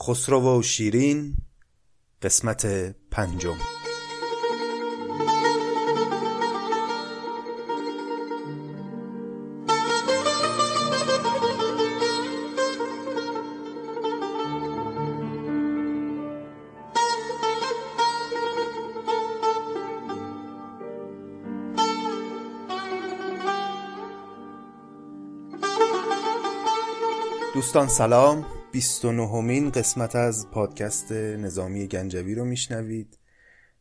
خسرو و شیرین قسمت پنجم. دوستان سلام. 29 همین قسمت از پادکست نظامی گنجوی رو میشنوید.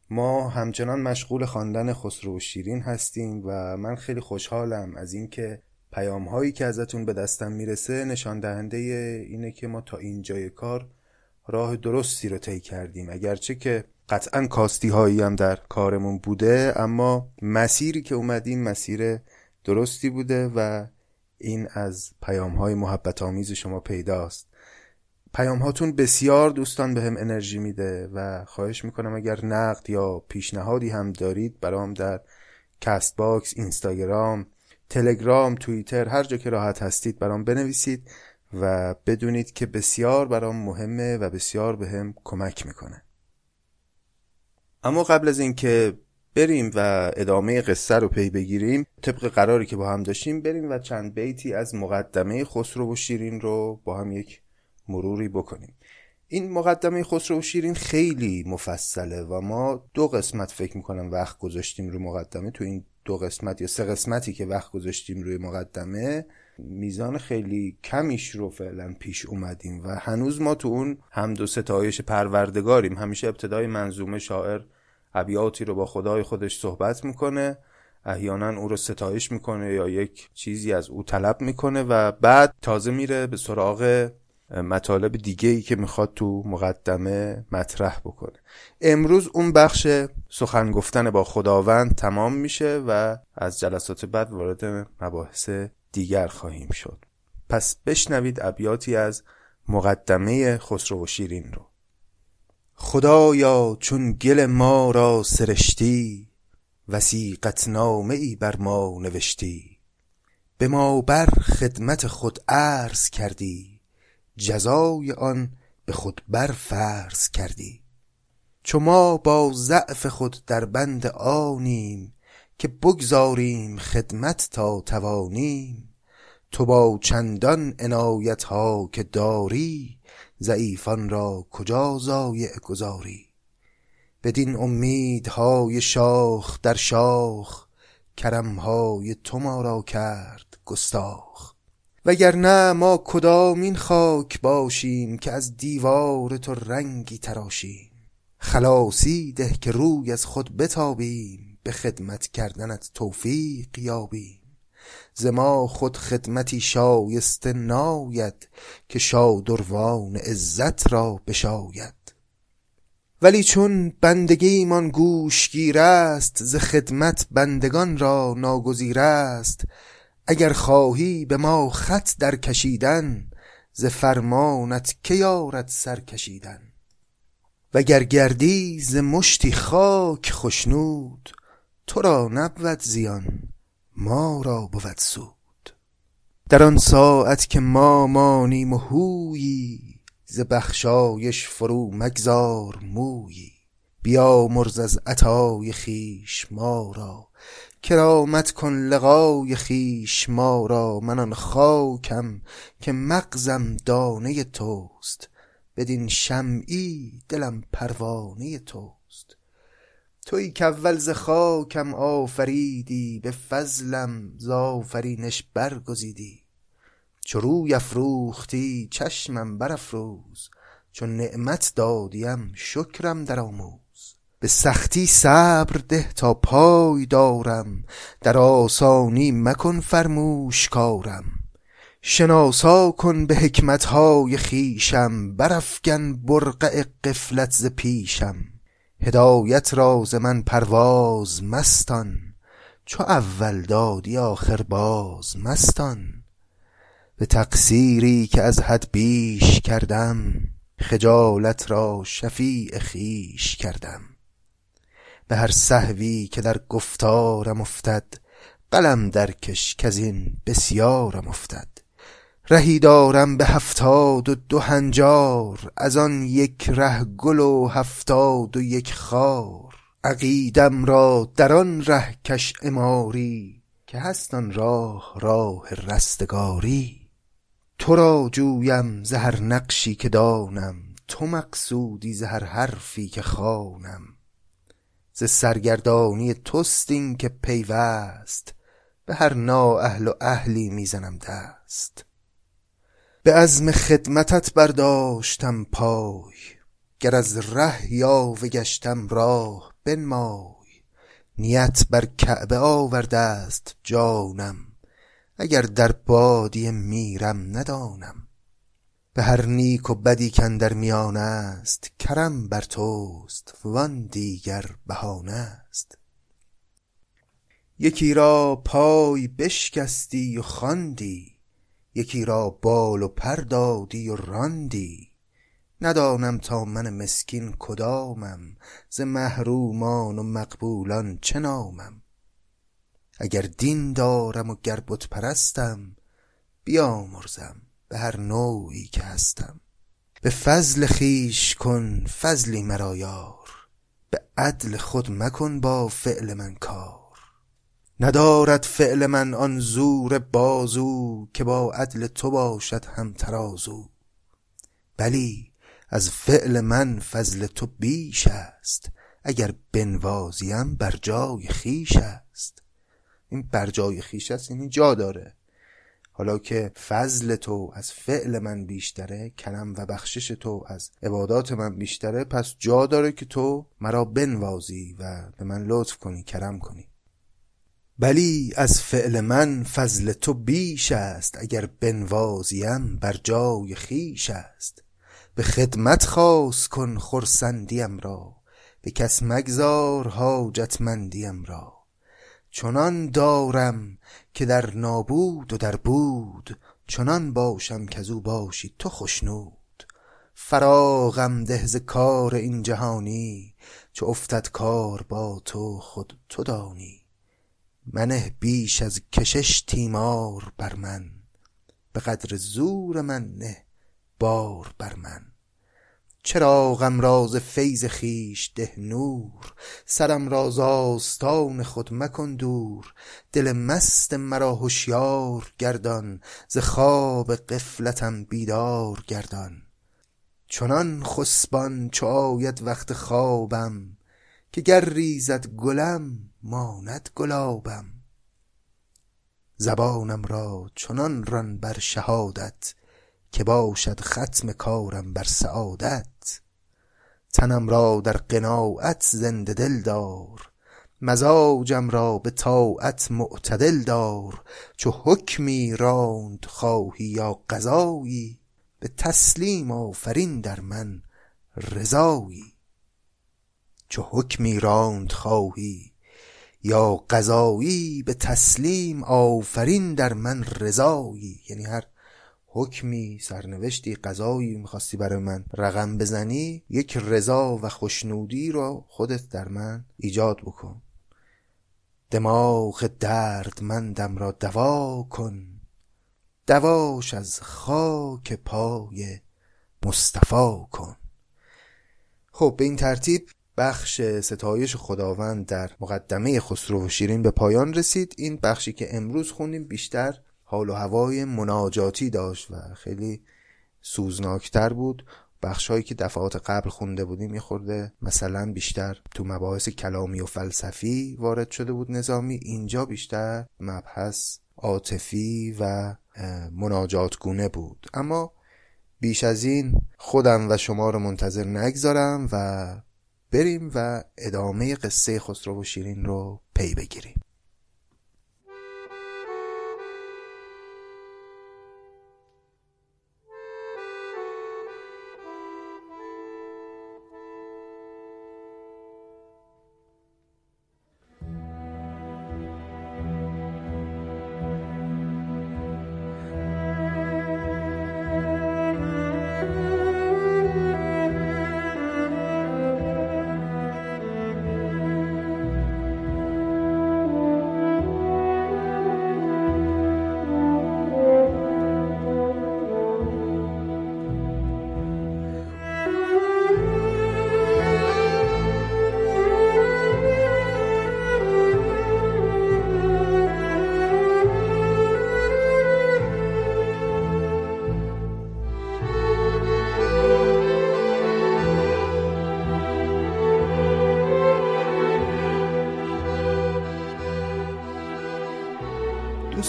ما همچنان مشغول خواندن خسرو و شیرین هستیم و من خیلی خوشحالم از اینکه پیام هایی که ازتون به دستم می‌رسه نشان دهنده اینه که ما تا اینجای کار راه درستی رو طی کردیم. اگرچه که قطعا کاستی هایی هم در کارمون بوده اما مسیری که اومدیم مسیر درستی بوده و این از پیام های محبت آمیز شما پیداست. پیام هاتون بسیار دوستان به هم انرژی میده و خواهش می‌کنم اگر نقد یا پیشنهادی هم دارید برام در Castbox، اینستاگرام، تلگرام، توییتر هر جا که راحت هستید برام بنویسید و بدونید که بسیار برام مهمه و بسیار به هم کمک می‌کنه. اما قبل از اینکه بریم و ادامه قصه رو پی بگیریم طبق قراری که با هم داشتیم بریم و چند بیتی از مقدمه خسرو و شیرین رو با هم یک مروری بکنیم. این مقدمه خسرو و شیرین خیلی مفصله و ما دو قسمت فکر می‌کنم وقت گذاشتیم روی مقدمه. تو این دو قسمت یا سه قسمتی که وقت گذاشتیم روی مقدمه میزان خیلی کمیش رو فعلا پیش اومدیم و هنوز ما تو اون هم دو ستایش پروردگاریم. همیشه ابتدای منظومه شاعر ابیاتی رو با خدای خودش صحبت می‌کنه. احیانا او رو ستایش می‌کنه یا یک چیزی از او طلب می‌کنه و بعد تازه میره به سراغ مطالب دیگه ای که می‌خواد تو مقدمه مطرح بکنه. امروز اون بخش سخن گفتن با خداوند تمام میشه و از جلسات بعد وارد مباحث دیگر خواهیم شد. پس بشنوید ابیاتی از مقدمه خسرو و شیرین رو. خدایا چون گل ما را سرشتی وسیقت نامه ای بر ما نوشتی. به ما بر خدمت خود عرض کردی. جزای آن به خود بر فرض کردی. چو ما با ضعف خود در بند آنیم که بگذاریم خدمت تا توانیم. تو با چندان عنایت ها که داری ضعیفان را کجا ضایع گذاری؟ بدین امیدهای شاخ در شاخ کرمهای تو ما را کرد گستاخ. وگرنه ما کدامین خاک باشیم که از دیوار تو رنگی تراشیم؟ خلاصی ده که روی از خود بتابیم به خدمت کردنت توفیق یابیم. ز ما خود خدمتی شایسته ناید که شادروان عزت را بشاید. ولی چون بندگیمان گوشگیر است ز خدمت بندگان را ناگزیر است اگر خواهی به ما خط در کشیدن ز فرمانت که یارد سر کشیدن. وگر گردی ز مشتی خاک خشنود تو را نبود زیان ما را بود سود. در آن ساعت که ما مانیم و هویی ز بخشایش فرو مگذار مویی. بیامرز از عطای خویش ما را کرامت کن لقای خویش ما را من آن خاکم که مغزم دانه توست. بدین شمعی دلم پروانه توست. تویی کاول ز خاکم آفریدی به فضلم ز آفرینش برگزیدی. چو روی افروختی چشمم برافروز. چو نعمت دادیم شکرم درآموز. به سختی صبر ده تا پای دارم. در آسانی مکن فرموش کارم. شناسا کن به حکمت های خویشم. برافکن برقع غفلت ز پیشم. هدایت را ز من پرواز مستان. چو اول دادی آخر باز مستان. به تقصیری که از حد بیش کردم خجالت را شفیع خویش کردم. به هر سهوی که در گفتارم افتد قلم درکش کز این بسیارم افتد. رهی دارم به هفتاد و دو هنجار از آن یک ره گل و هفتاد و یک خار. عقیدم را در آن ره کش اماری که هست آن راه راه رستگاری. تو را جویم ز هر نقشی که دانم تو مقصودی ز هر حرفی که خوانم. ز سرگردانی توست این که پیوست به هر نااهل و اهلی می زنم دست. به عزم خدمتت برداشتم پای گر از ره یاوه گشتم راه بنمای. نیت بر کعبه آورده است جانم اگر در بادیه میرم ندانم. به هر نیک و بدی کاندر میان است کرم بر توست وان دیگر بهانه است. یکی را پای بشکستی و خواندی یکی را بال و پر دادی و راندی. ندانم تا من مسکین کدامم ز محرومان و مقبولان چه نامم. اگر دین دارم و گر بت پرستم بیامرزم. به هر نوعی که هستم. به فضل خویش کن فضلی مرا یار. به عدل خود مکن با فعل من کار. ندارد فعل من آن زور بازو که با عدل تو باشد هم ترازو. بلی از فعل من فضل تو بیش است اگر بنوازیم بر جای خویش است. این بر جای خویش است یعنی جا داره. حالا که فضل تو از فعل من بیشتره کرم و بخشش تو از عبادات من بیشتره پس جا داره که تو مرا بنوازی و به من لطف کنی کرم کنی. بلی از فعل من فضل تو بیش است اگر بنوازیم بر جای خویش است. به خدمت خاص کن خرسندیم را به کس مگذار حاجتمندیم را. چنان دارم که در نابود و در بود چنان باشم کزو باشی تو خشنود. فراغم ده ز کار این جهانی چو افتد کار با تو خود تو دانی. منه بیش از کشش تیمار بر من به قدر زور من نه بار بر من. چراغم را ز فیض خویش ده نور سرم را ز آستان خود مکن دور. دل مست مرا هشیار گردان ز خواب غفلتم بیدار گردان. چنان خسبان چو آید وقت خوابم که گر ریزد گلم ماند گلابم. زبانم را چنان ران بر شهادت که باشد ختم کارم بر سعادت. تنم را در قناعت زنده دل دار. مزاجم را به طاعت معتدل دار. چو حکمی راند خواهی یا قضایی به تسلیم آفرین در من رضایی. چو حکمی راند خواهی یا قضایی به تسلیم آفرین در من رضایی. یعنی هر حکمی سرنوشتی قضایی می‌خواستی برای من رقم بزنی یک رضا و خوشنودی رو خودت در من ایجاد بکن. دماغ دردمندم را دوا کن. دواش از خاک پای مصطفی کن. خب به این ترتیب بخش ستایش خداوند در مقدمه خسرو و شیرین به پایان رسید. این بخشی که امروز خوندیم بیشتر حال و هوای مناجاتی داشت و خیلی سوزناکتر بود. بخش هایی که دفعات قبل خونده بودیم یه خورده مثلا بیشتر تو مباحث کلامی و فلسفی وارد شده بود نظامی. اینجا بیشتر مبحث عاطفی و مناجات گونه بود. اما بیش از این خودم و شما رو منتظر نگذارم و بریم و ادامه قصه خسرو و شیرین رو پی بگیریم.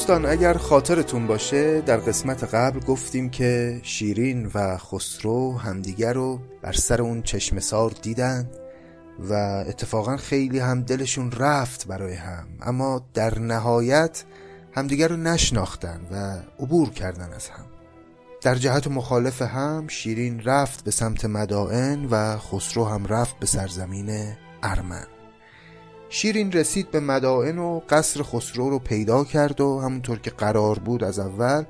دوستان اگر خاطرتون باشه در قسمت قبل گفتیم که شیرین و خسرو همدیگر رو بر سر اون چشم سار دیدن و اتفاقا خیلی هم دلشون رفت برای هم. اما در نهایت همدیگر رو نشناختن و عبور کردن از هم. در جهت مخالف هم شیرین رفت به سمت مدائن و خسرو هم رفت به سرزمین ارمن. شیرین رسید به مدائن و قصر خسرو رو پیدا کرد و همونطور که قرار بود از اول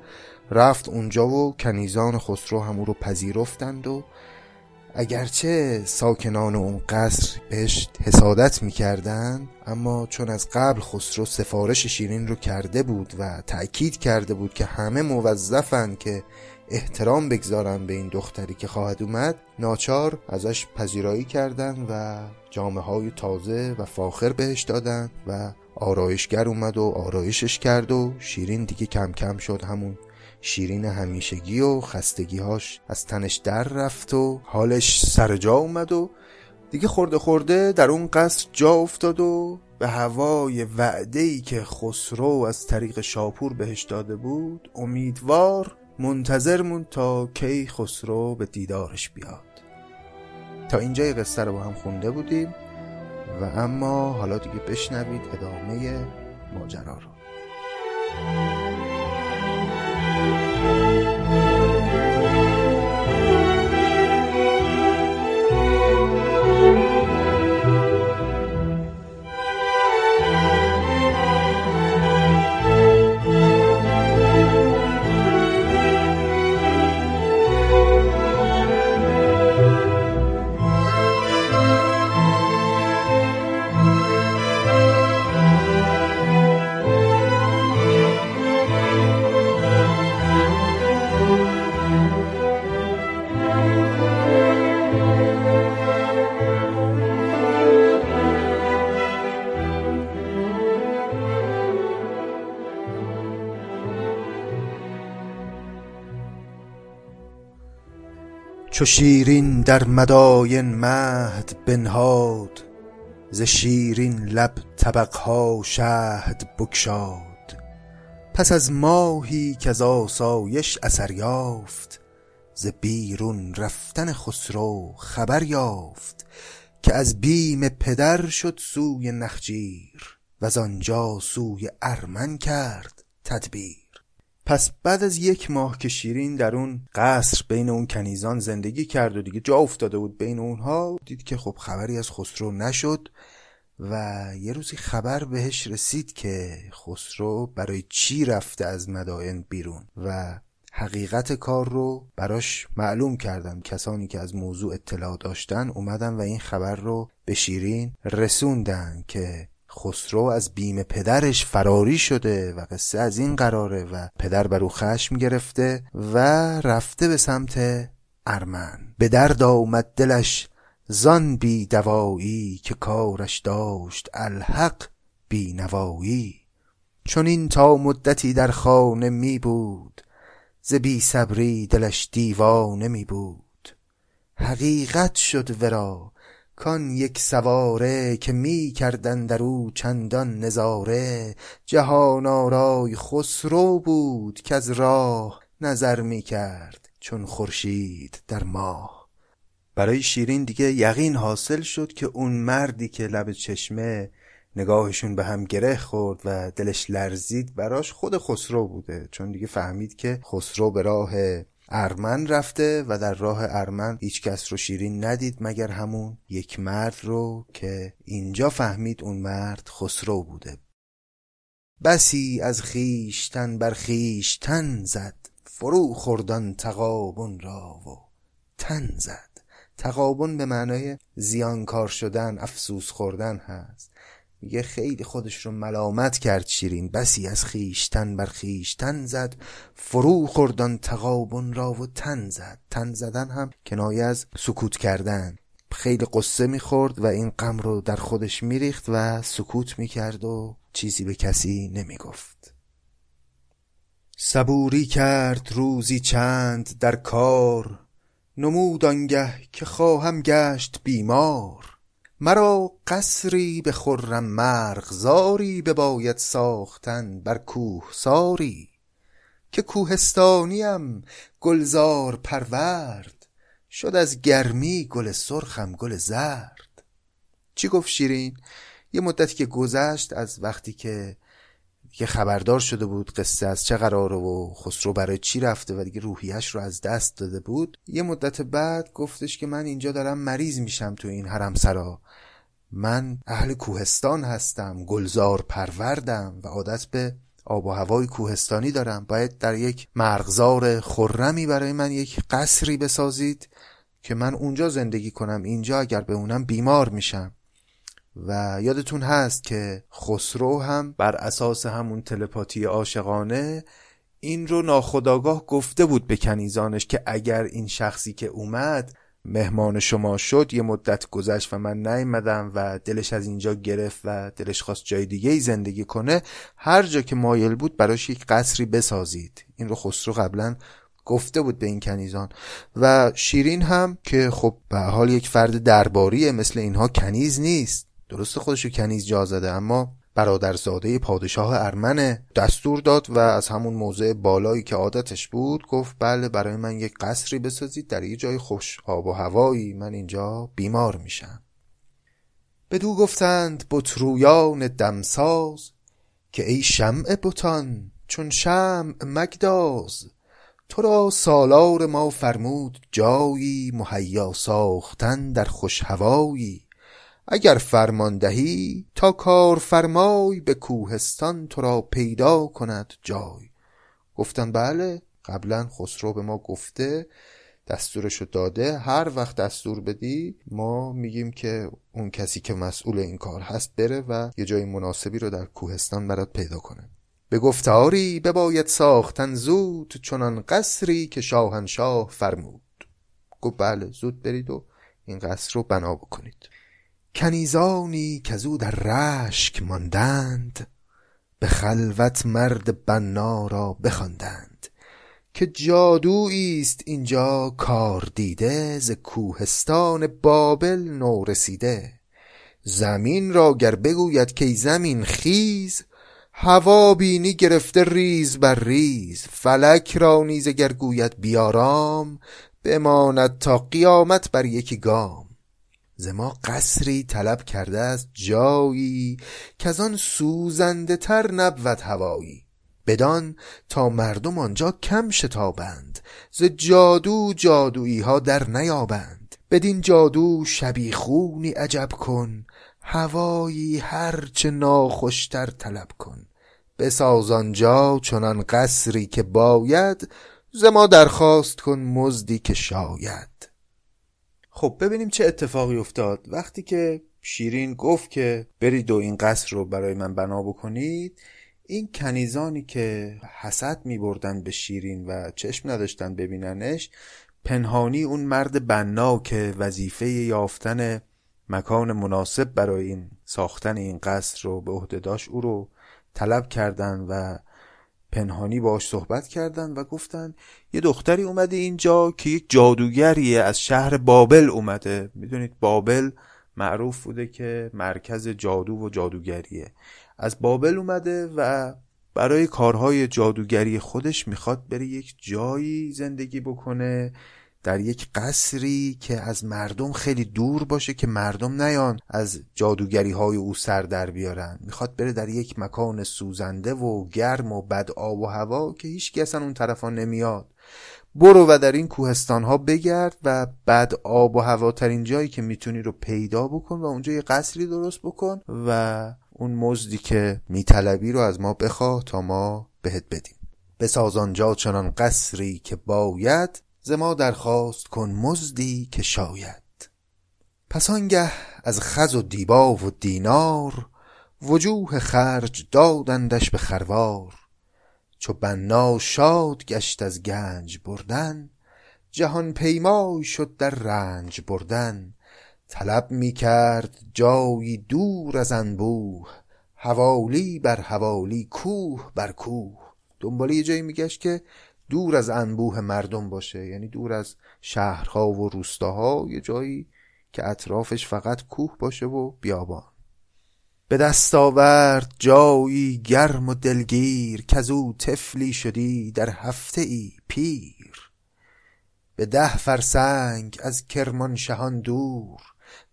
رفت اونجا و کنیزان خسرو همون رو پذیرفتند و اگرچه ساکنان اون قصر بهش حسادت می‌کردن اما چون از قبل خسرو سفارش شیرین رو کرده بود و تأکید کرده بود که همه موظفن که احترام بگذارن به این دختری که خواهد اومد ناچار ازش پذیرایی کردن و جامعه های تازه و فاخر بهش دادن و آرایشگر اومد و آرایشش کرد و شیرین دیگه کم کم شد همون شیرین همیشگی و خستگیهاش از تنش در رفت و حالش سر جا اومد و دیگه خورده خورده در اون قصر جا افتاد و به هوای وعده که خسرو از طریق شاپور بهش داده بود امیدوار منتظر مون تا کی خسرو به دیدارش بیاد. تا اینجای قصه رو با هم خونده بودیم و اما حالا دیگه بشنوید ادامه ماجرا رو. چو شیرین در مداین مهد بنهاد ز شیرین لب طبقها شهد بگشاد. پس از ماهی کز آسایش اثر یافت ز بیرون رفتن خسرو خبر یافت که از بیم پدر شد سوی نخجیر وز آنجا سوی ارمن کرد تدبیر. پس بعد از یک ماه که شیرین در اون قصر بین اون کنیزان زندگی کرد و دیگه جا افتاده بود بین اونها دید که خب خبری از خسرو نشد و یه روزی خبر بهش رسید که خسرو برای چی رفته از مدائن بیرون و حقیقت کار رو براش معلوم کردم کسانی که از موضوع اطلاع داشتن اومدن و این خبر رو به شیرین رسوندن که خسرو از بیم پدرش فراری شده و قصه از این قراره و پدر بر او خشم گرفته و رفته به سمت ارمن. به درد آمد دلش زان بی دوایی که کارش داشت الحق بی نوایی. چون این تا مدتی در خانه می بود ز بی صبری دلش دیوانه می بود. حقیقت شد ورا کان یک سواره که می کردن در او چندان نظاره جهان آرای خسرو بود که از راه نظر می کرد چون خورشید در ماه. برای شیرین دیگه یقین حاصل شد که اون مردی که لب چشمه نگاهشون به هم گره خورد و دلش لرزید براش خود خسرو بوده چون دیگه فهمید که خسرو به راه ارمن رفته و در راه ارمن هیچ کس رو شیرین ندید مگر همون یک مرد رو که اینجا فهمید اون مرد خسرو بوده. بسی از خیشتن بر خیشتن زد فرو خوردان تقابون را و تن زد. تقابون به معنای زیانکار شدن افسوس خوردن هست. میگه خیلی خودش رو ملامت کرد شیرین. بسی از خیشتن بر خیشتن زد. فرو خوردان تقابون را و تن زد. تن زدن هم کنایه از سکوت کردن. خیلی قصه می‌خورد و این غم رو در خودش میریخت و سکوت می‌کرد و چیزی به کسی نمی‌گفت. صبوری کرد روزی چند در کار. نمود آنگه که خواهم گشت بیمار. مرا قصری به خرم مرغزاری بباید ساختن بر کوهساری که کوهستانیم گلزار پرورد شد از گرمی گل سرخم گل زرد. چی گفت شیرین؟ یه مدتی که گذشت از وقتی که که خبردار شده بود قصه از چه قراره و خسرو برای چی رفته و دیگه روحیش رو از دست داده بود یه مدت بعد گفتش که من اینجا دارم مریض میشم تو این حرم سرا من اهل کوهستان هستم گلزار پروردم و عادت به آب و هوای کوهستانی دارم. باید در یک مرغزار خرمی برای من یک قصری بسازید که من اونجا زندگی کنم اینجا اگر به اونم بیمار میشم. و یادتون هست که خسرو هم بر اساس همون تلپاتی عاشقانه این رو ناخداگاه گفته بود به کنیزانش که اگر این شخصی که اومد مهمان شما شد یه مدت گذشت و من نیومدم و دلش از اینجا گرفت و دلش خواست جای دیگه ای زندگی کنه. هر جا که مایل بود براش یک قصری بسازید. این رو خسرو قبلا گفته بود به این کنیزان. و شیرین هم که خب به حال یک فرد درباریه مثل اینها کنیز نیست. درست خودشو کنیز جا زده اما برادرزاده پادشاه ارمنه دستور داد و از همون موضع بالایی که عادتش بود گفت بله برای من یک قصری بسازید در یه جای خوش آب و هوایی من اینجا بیمار میشم. بدو گفتند بطرویان دمساز که ای شمع بتان چون شمع مگداز تو را سالار ما فرمود جایی مهیا ساختن در خوش هوایی. اگر فرمان دهی تا کار فرمای به کوهستان تو را پیدا کند جای. گفتن بله قبلا خسرو به ما گفته دستورشو داده هر وقت دستور بدی ما میگیم که اون کسی که مسئول این کار هست بره و یه جای مناسبی رو در کوهستان برات پیدا کنه. به گفتاری بباید ساختن زود چنان قصری که شاهنشاه فرمود. گفت بله زود برید و این قصر رو بنا بکنید. کنیزانی او در رشک ماندند به خلوت مرد بنا را بخواندند. که جادویی است اینجا کار دیده ز کوهستان بابل نو رسیده. زمین را گر بگوید که زمین خیز هوا بینی گرفته ریز بر ریز. فلک را نیز گر گوید بیارام بماند تا قیامت بر یکی گام. ز ما قصری طلب کرده است جایی که آن سوزنده تر نبود هوایی. بدان تا مردم آنجا کم شتابند ز جادو جادویی ها در نیابند. بدین جادو شبیخونی عجب کن هوایی هرچه ناخوشتر طلب کن. بساز آنجا چنان قصری که باید ز ما درخواست کن مزدی که شاید. خب ببینیم چه اتفاقی افتاد. وقتی که شیرین گفت که برید و این قصر رو برای من بنا بکنید این کنیزانی که حسد می بردن به شیرین و چشم نداشتن ببیننش پنهانی اون مرد بنا که وظیفه یافتن مکان مناسب برای این ساختن این قصر رو به عهده داشت او رو طلب کردن و پنهانی باش صحبت کردن و گفتن یه دختری اومده اینجا که یک جادوگریه از شهر بابل اومده. می‌دونید بابل معروف بوده که مرکز جادو و جادوگریه. از بابل اومده و برای کارهای جادوگری خودش می‌خواد بره یک جایی زندگی بکنه. در یک قصری که از مردم خیلی دور باشه که مردم نیان از جادوگری های او سر در بیارن. می‌خواد بره در یک مکان سوزنده و گرم و بد آب و هوا که هیچ اصلا اون طرفا نمیاد. برو و در این کوهستان ها بگرد و بعد آب و هوا ترین جایی که می‌تونی رو پیدا بکن و اونجا یه قصری درست بکن و اون مزدی که میطلبی رو از ما بخواه تا ما بهت بدیم. بساز آنجا چنان قصری که باید ز ما درخواست کن مزدی که شاید. پس آنگه از خز و دیبا و دینار وجوه خرج دادندش به خروار. چو بنا شاد گشت از گنج بردن جهان پیمای شد در رنج بردن. طلب می کرد جایی دور از انبوه حوالی بر حوالی کوه بر کوه. دنباله یه جایی میگشت که دور از انبوه مردم باشه یعنی دور از شهرها و روستاها یه جایی که اطرافش فقط کوه باشه و بیابان. به دست آورد جایی گرم و دلگیر که او طفلی شدی در هفته ای پیر. به ده فرسنگ از کرمانشهان دور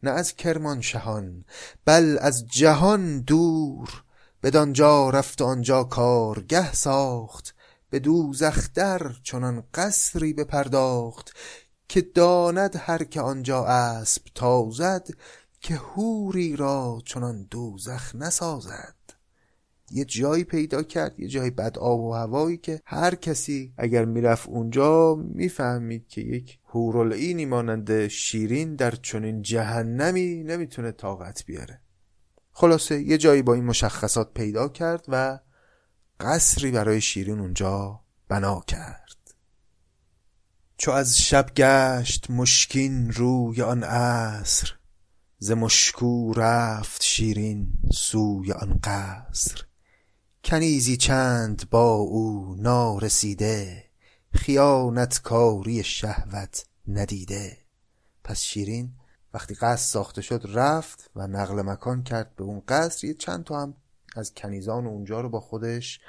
نه از کرمانشهان بل از جهان دور. بدانجا رفت و آنجا کارگه ساخت به دوزخ در چنان قصری بپرداخت که داند هر که آنجا اسب تازد که حوری را چنان دوزخ نسازد. یه جایی پیدا کرد یه جای بد آب و هوایی که هر کسی اگر می‌رفت اونجا می‌فهمید که یک هورالعینی مانند شیرین در چنین جهنمی نمی‌تونه طاقت بیاره. خلاصه یه جایی با این مشخصات پیدا کرد و قصری برای شیرین اونجا بنا کرد. چو از شب گشت مشکین روی آن عصر ز مشکو رفت شیرین سوی آن قصر. کنیزی چند با او نارسیده خیانت کاری شهوت ندیده. پس شیرین وقتی قصر ساخته شد رفت و نقل مکان کرد به اون قصر. یه چند تا هم از کنیزان اونجا رو با خودش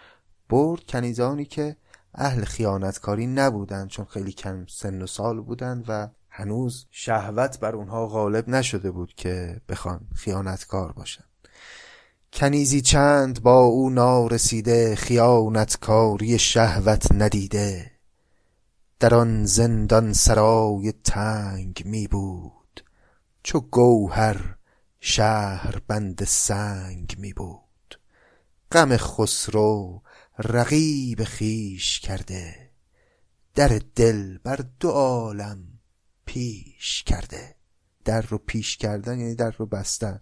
برد. کنیزانی که اهل خیانتکاری نبودند چون خیلی کم سن و سال بودند و هنوز شهوت بر اونها غالب نشده بود که بخوان خیانتکار باشن. کنیزی چند با او نارسیده خیانتکاری شهوت ندیده. در آن زندان سرای تنگ می بود. چو گوهر شهر بند سنگ می بود. غم خسرو رقیب خیش کرده در دل بر دو عالم پیش کرده. در رو پیش کردن یعنی در رو بستن.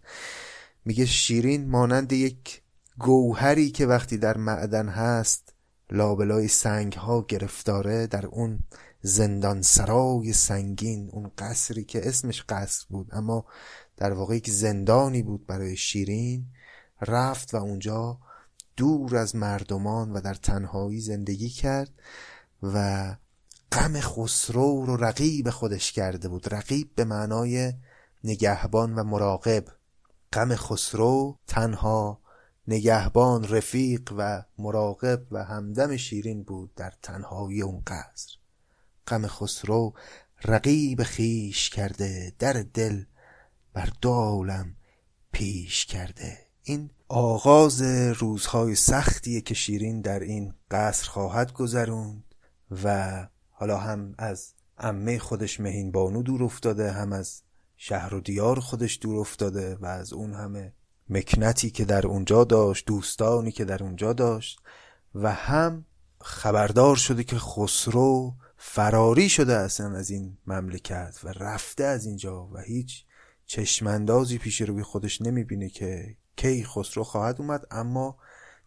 میگه شیرین مانند یک گوهری که وقتی در معدن هست لابلای سنگ ها گرفتاره در اون زندان سرای سنگین اون قصری که اسمش قصر بود اما در واقع یک زندانی بود برای شیرین. رفت و اونجا دور از مردمان و در تنهایی زندگی کرد و غم خسرو رو رقیب خودش کرده بود. رقیب به معنای نگهبان و مراقب. غم خسرو تنها نگهبان رفیق و مراقب و همدم شیرین بود در تنهایی اون قصر. غم خسرو رقیب خیش کرده در دل بر دو عالم پیش کرده. این آغاز روزهای سختیه که شیرین در این قصر خواهد گذروند و حالا هم از امه خودش مهین بانو دور افتاده هم از شهر و دیار خودش دور افتاده و از اون همه مکنتی که در اونجا داشت دوستانی که در اونجا داشت و هم خبردار شده که خسرو فراری شده اصلا از این مملکت و رفته از اینجا و هیچ چشمندازی پیش روی خودش نمی‌بینه که کی خسرو خواهد اومد اما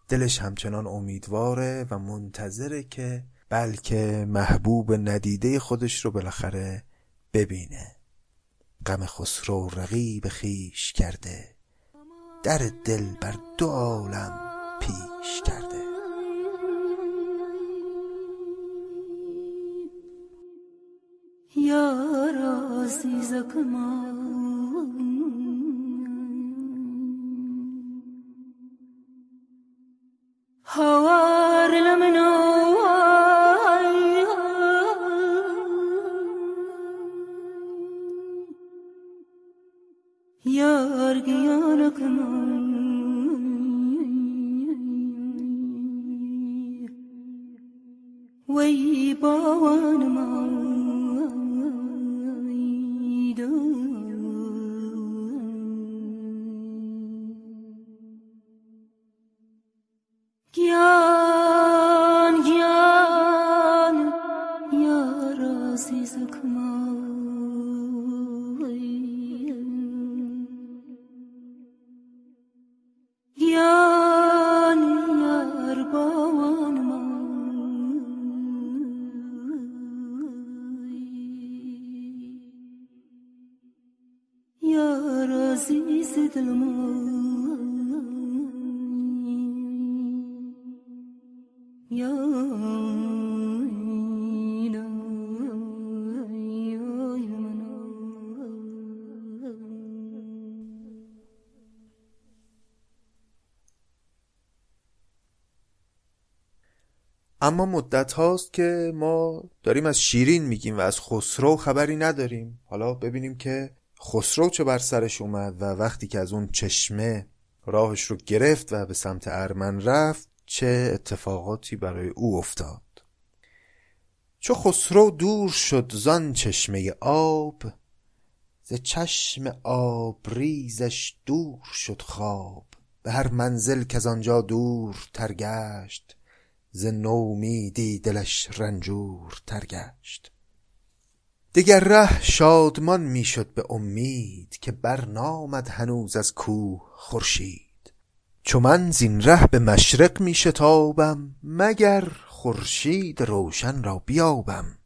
دلش همچنان امیدواره و منتظره که بلکه محبوب ندیده خودش رو بالاخره ببینه. غم خسرو رقیب خیش کرده در دل بر دو عالم پیش کرده. یار عزیز هوار bawa nama اما مدت هاست که ما داریم از شیرین میگیم و از خسرو خبری نداریم. حالا ببینیم که خسرو چه بر سرش اومد و وقتی که از اون چشمه راهش رو گرفت و به سمت ارمن رفت چه اتفاقاتی برای او افتاد. چو خسرو دور شد زان چشمه آب ز چشم آبریزش دور شد خواب. به هر منزل که از آنجا دور تر گشت ز نومیدی دلش رنجور تر گشت. دگر ره شادمان می‌شد به امید که برنامد هنوز از کوه خورشید. چو من زین ره به مشرق می شتابم مگر خورشید روشن را بیابم.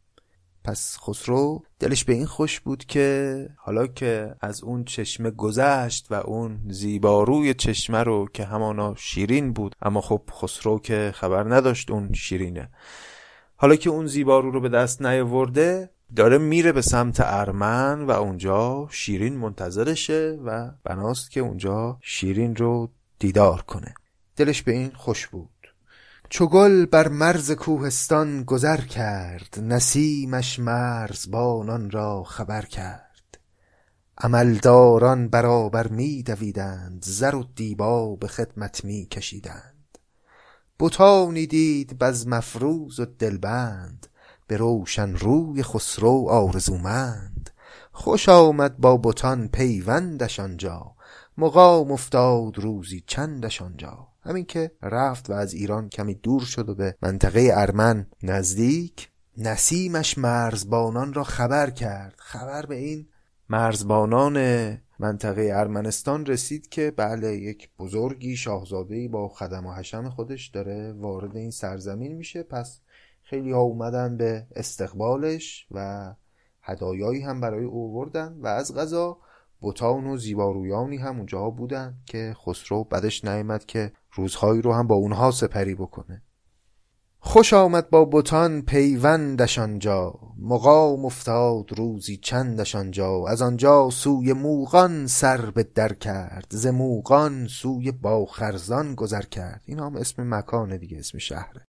پس خسرو دلش به این خوش بود که حالا که از اون چشمه گذشت و اون زیباروی چشمه رو که همانا شیرین بود اما خب خسرو که خبر نداشت اون شیرینه. حالا که اون زیبارو رو به دست نیاورده داره میره به سمت ارمن و اونجا شیرین منتظرشه و بناست که اونجا شیرین رو دیدار کنه. دلش به این خوش بود. چو گل بر مرز کوهستان گذر کرد نسیمش مرزبانان را خبر کرد. عملداران برابر می دویدند زر و دیبا به خدمت می کشیدند. بتانی دید بزم افروز و دلبند به روشن روی خسرو آرزومند. خوش آمد با بتان پیوندش آنجا مقام افتاد روزی چندش آنجا. همین که رفت و از ایران کمی دور شد و به منطقه ارمن نزدیک نسیمش مرزبانان را خبر کرد. خبر به این مرزبانان منطقه ارمنستان رسید که بله یک بزرگی شاهزادهی با خدم و حشم خودش داره وارد این سرزمین میشه. پس خیلی ها اومدن به استقبالش و هدایایی هم برای او بردن و از غذا بوتان و زیبارویانی هم اونجا بودن که خسرو بدش نیامد که روزهایی رو هم با اونها سپری بکنه. خوش آمد با بوتان پیوندش آنجا. مقام افتاد روزی چندش آنجا. از آنجا سوی موغان سر به در کرد. ز موغان سوی باخرزان گذر کرد. این هم اسم مکان دیگه اسم شهره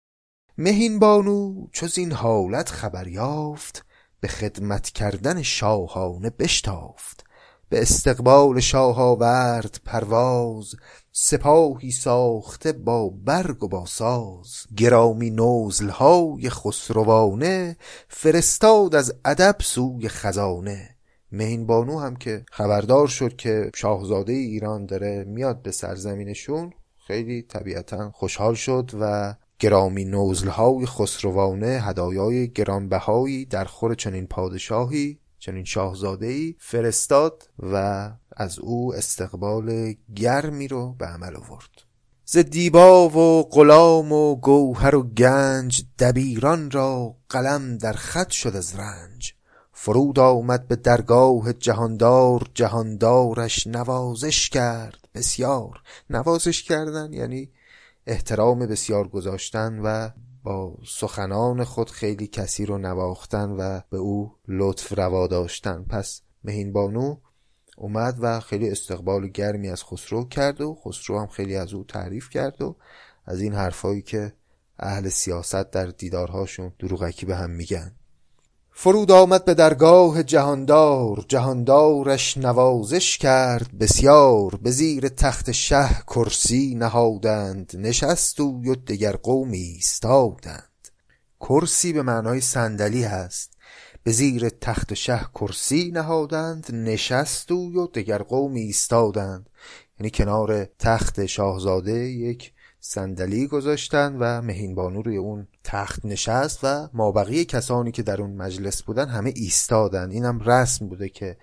مهین بانو چو این حالت خبر یافت به خدمت کردن شاهانه بشتافت. به استقبال شاه آورد پرواز سپاهی ساخته با برگ و با ساز. گرامی نزلهای خسروانه فرستاد از ادب سوی خزانه. مهین بانو هم که خبردار شد که شاهزاده ایران داره میاد به سرزمینشون خیلی طبیعتا خوشحال شد و گرامی نزلهای خسروانه هدایای گرانبهایی در خور چنین پادشاهی چنین شاهزاده فرستاد و از او استقبال گرمی رو به عمل آورد. ز دیبا و غلام و گوهر و گنج دبیران را قلم در خط شد از رنج. فرود آمد به درگاه جهاندار جهاندارش نوازش کرد. بسیار نوازش کردن یعنی احترام بسیار گذاشتن و با سخنان خود خیلی کسی رو نواختن و به او لطف روا داشتن. پس مهین بانو اومد و خیلی استقبال گرمی از خسرو کرد و خسرو هم خیلی از او تعریف کرد و از این حرفایی که اهل سیاست در دیدارهاشون دروغکی به هم میگن. فرود آمد به درگاه جهاندار جهاندارش نوازش کرد بسیار به زیر تخت شه کرسی نهادند نشست و دگر قومی ایستادند. کرسی به معنای صندلی هست. به زیر تخت شه کرسی نهادند نشست و دگر قومی ایستادند. یعنی کنار تخت شاهزاده یک صندلی گذاشتن و مهین بانو روی اون تخت نشست و مابقی کسانی که در اون مجلس بودن همه ایستادن اینم رسم بوده که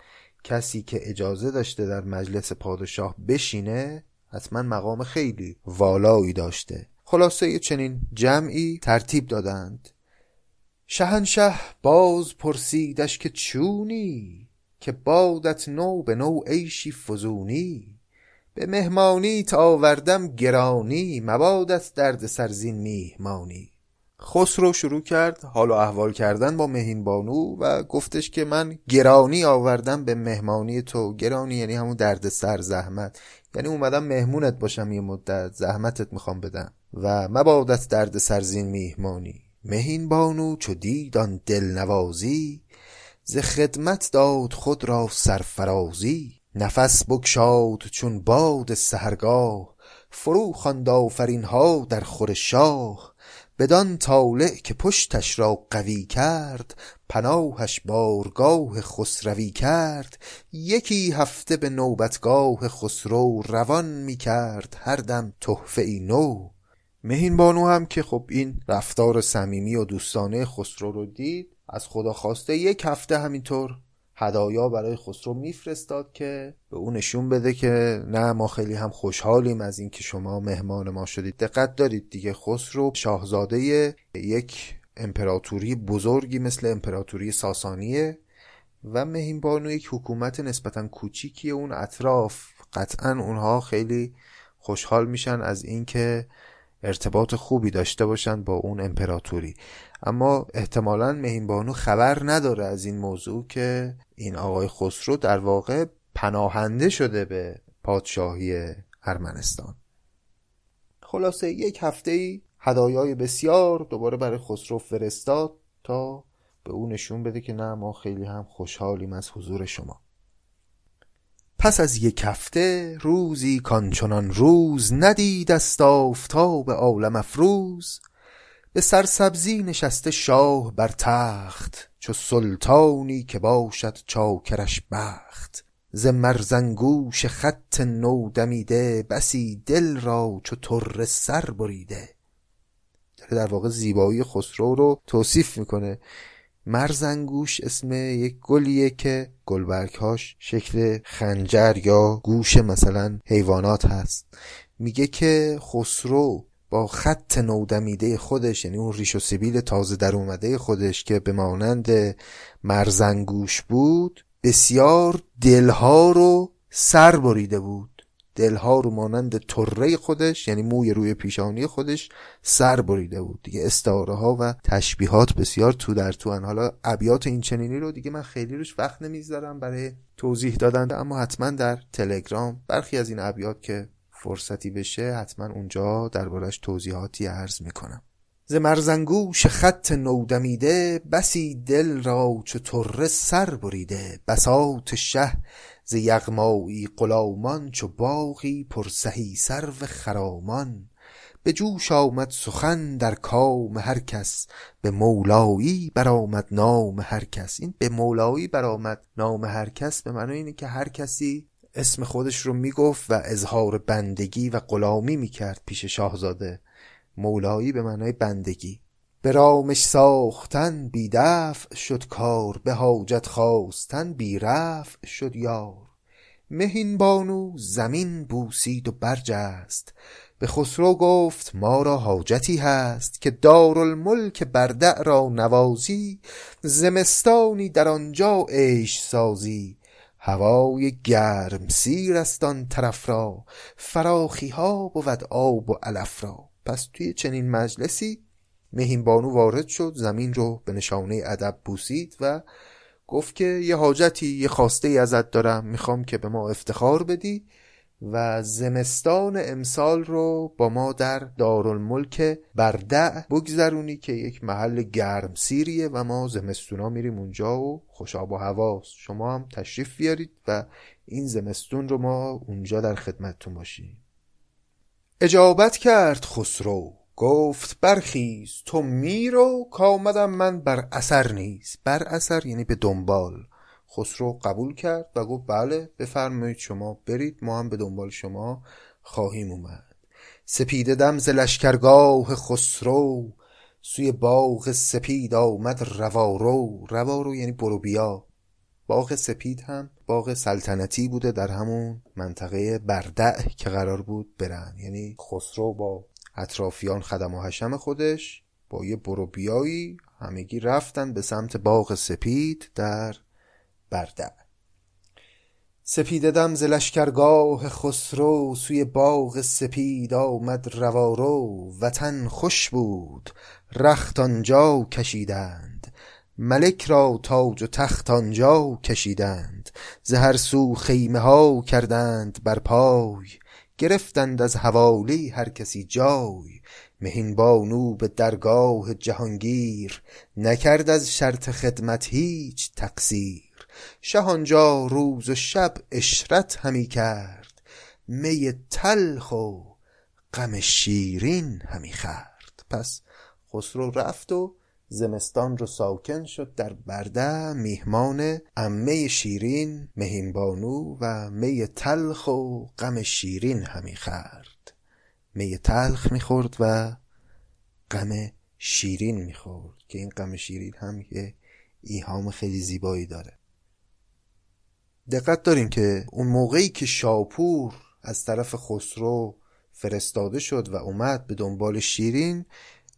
کسی که اجازه داشته در مجلس پادشاه بشینه حتما مقام خیلی والایی داشته. خلاصه چنین جمعی ترتیب دادند. شهنشه باز پرسیدش که چونی؟ که بادت نو به نو عیشی فزونی؟ به مهمانیت آوردم گرانی مبادت درد سرزین میهمانی. خسرو شروع کرد حال و احوال کردن با مهین بانو و گفتش که من گرانی آوردم به مهمانی تو. گرانی یعنی همون درد سر زحمت. یعنی اومدم مهمونت باشم یه مدت زحمتت می‌خوام بدم و مبادت درد سرزین میهمانی. مهین بانو چو دید آن دل نوازی ز خدمت داد خود را سرفرازی. نفس بگشاد چون باد سحرگاه فرو خواند آفرین ها در خور شاه. بدان طالع که پشتش را قوی کرد پناهش بارگاه خسروی کرد. یکی هفته به نوبتگاه خسرو روان می کرد هر دم تحفه ای نو. مهین بانو هم که خب این رفتار صمیمی و دوستانه خسرو رو دید از خدا خواسته یک هفته همینطور هدایا برای خسرو میفرستاد که به اون نشون بده که نه ما خیلی هم خوشحالیم از اینکه شما مهمان ما شدید. دقت دارید دیگه خسرو شاهزاده یک امپراتوری بزرگی مثل امپراتوری ساسانیه و مهین بانو یک حکومت نسبتا کوچیکی اون اطراف. قطعا اونها خیلی خوشحال میشن از اینکه ارتباط خوبی داشته باشن با اون امپراتوری. اما احتمالا مهینبانو خبر نداره از این موضوع که این آقای خسرو در واقع پناهنده شده به پادشاهی ارمنستان. خلاصه یک هفته ای هدایای بسیار دوباره برای خسرو فرستاد تا به او نشون بده که نه ما خیلی هم خوشحالیم از حضور شما. پس از یک هفته روزی کانچنان روز ندید است آفتاب عالم افروز. به سرسبزی نشسته شاه بر تخت چو سلطانی که باشد چاکرش بخت. ز مرزنگوش خط نو دمیده بسی دل را چو طره سر بریده. در واقع زیبایی خسرو رو توصیف می‌کنه. مرزنگوش اسم یک گلیه که گلبرگهاش شکل خنجر یا گوش مثلا حیوانات هست. میگه که خسرو با خط نودمیده خودش یعنی اون ریش و سبیل تازه در اومده خودش که به مانند مرزنگوش بود بسیار دلها رو سر بریده بود. دلها رو مانند طره خودش یعنی موی روی پیشانی خودش سر بریده بود. دیگه استعاره ها و تشبیهات بسیار تو در تو حالا ابیات این چنینی رو دیگه من خیلی روش وقت نمی‌ذارم برای توضیح دادن اما حتما در تلگرام برخی از این ابیات که فرصتی بشه حتما اونجا دربارش توضیحاتی عرض می‌کنم. ز مرزنگوش خط نودمیده بسی دل را چو طره سر بریده. بساط شه ز یغمایی غلامان چو باغی پر سهی سرو خرامان. به جوش آمد سخن در کام هر کس به مولایی برآمد نام هر کس. این به مولایی برآمد نام هر کس به معنی اینه که هر کسی اسم خودش رو می‌گفت و اظهار بندگی و غلامی می‌کرد پیش شاهزاده. مولایی به معنای بندگی. به رامش ساختن بی دفع شد کار به حاجت خواستن بی رفع شد یار. مهین بانو زمین بوسید و برجست به خسرو گفت ما را حاجتی هست که دارالملک بردع را نوازی زمستانی در آنجا عیش سازی. هوای گرم سیر است آن طرف را فراخی ها بود آب و علف را. پس توی چنین مجلسی مهین بانو وارد شد زمین رو به نشانه ادب بوسید و گفت که یه حاجتی یه خواسته ای ازت دارم می‌خوام که به ما افتخار بدی و زمستان امسال رو با ما در دارالملک بردع بگذرونی که یک محل گرم سیریه و ما زمستونا میریم اونجا و خوشاب و هواست. شما هم تشریف بیارید و این زمستون رو ما اونجا در خدمتتون باشیم. اجابت کرد خسرو. گفت برخیز تو میرو کامدم من بر اثر نیست بر اثر یعنی به دنبال. خسرو قبول کرد و گفت بله بفرمایید شما برید ما هم به دنبال شما خواهیم اومد. سپیده دم ز لشکرگاه خسرو سوی باغ سپید آمد روارو. روارو یعنی برو بیا. باغ سپید هم باغ سلطنتی بوده در همون منطقه بردع که قرار بود برن. یعنی خسرو با اطرافیان خدم و حشم خودش با یه برو بیایی همگی رفتن به سمت باغ سپید در بردع سپید دم ز لشکرگاه خسرو سوی باغ سپید آمد روارو. وطن خوش بود رخت آنجا کشیدند. ملک را تاج و تخت آنجا کشیدند. ز هر سو خیمه ها کردند بر پای. گرفتند از حوالی هر کسی جای. مهین بانو به درگاه جهانگیر نکرد از شرط خدمت هیچ تقصیر. شه روز و شب عشرت همی کرد می تلخ و غم شیرین همی خورد. پس خسرو رفت و زمستان رو ساکن شد در برده میهمان عمه شیرین مهین بانو و می تلخ و غم شیرین همی خورد. می تلخ می‌خورد و غم شیرین می‌خورد که این غم شیرین هم یه ایهام خیلی زیبایی داره. دقت داریم که اون موقعی که شاپور از طرف خسرو فرستاده شد و اومد به دنبال شیرین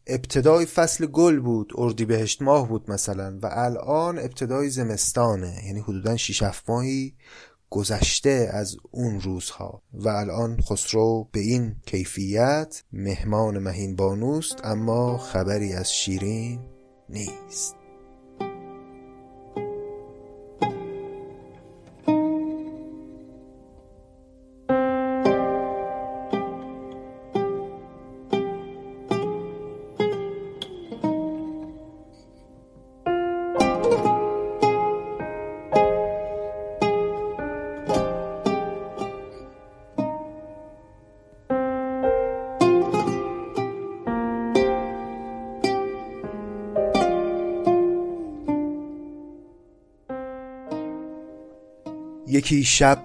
ابتدای فصل گل بود اردیبهشت ماه بود مثلا و الان ابتدای زمستانه یعنی حدودا 6 ماهی گذشته از اون روزها و الان خسرو به این کیفیت مهمان مهین بانوست اما خبری از شیرین نیست. یکی شب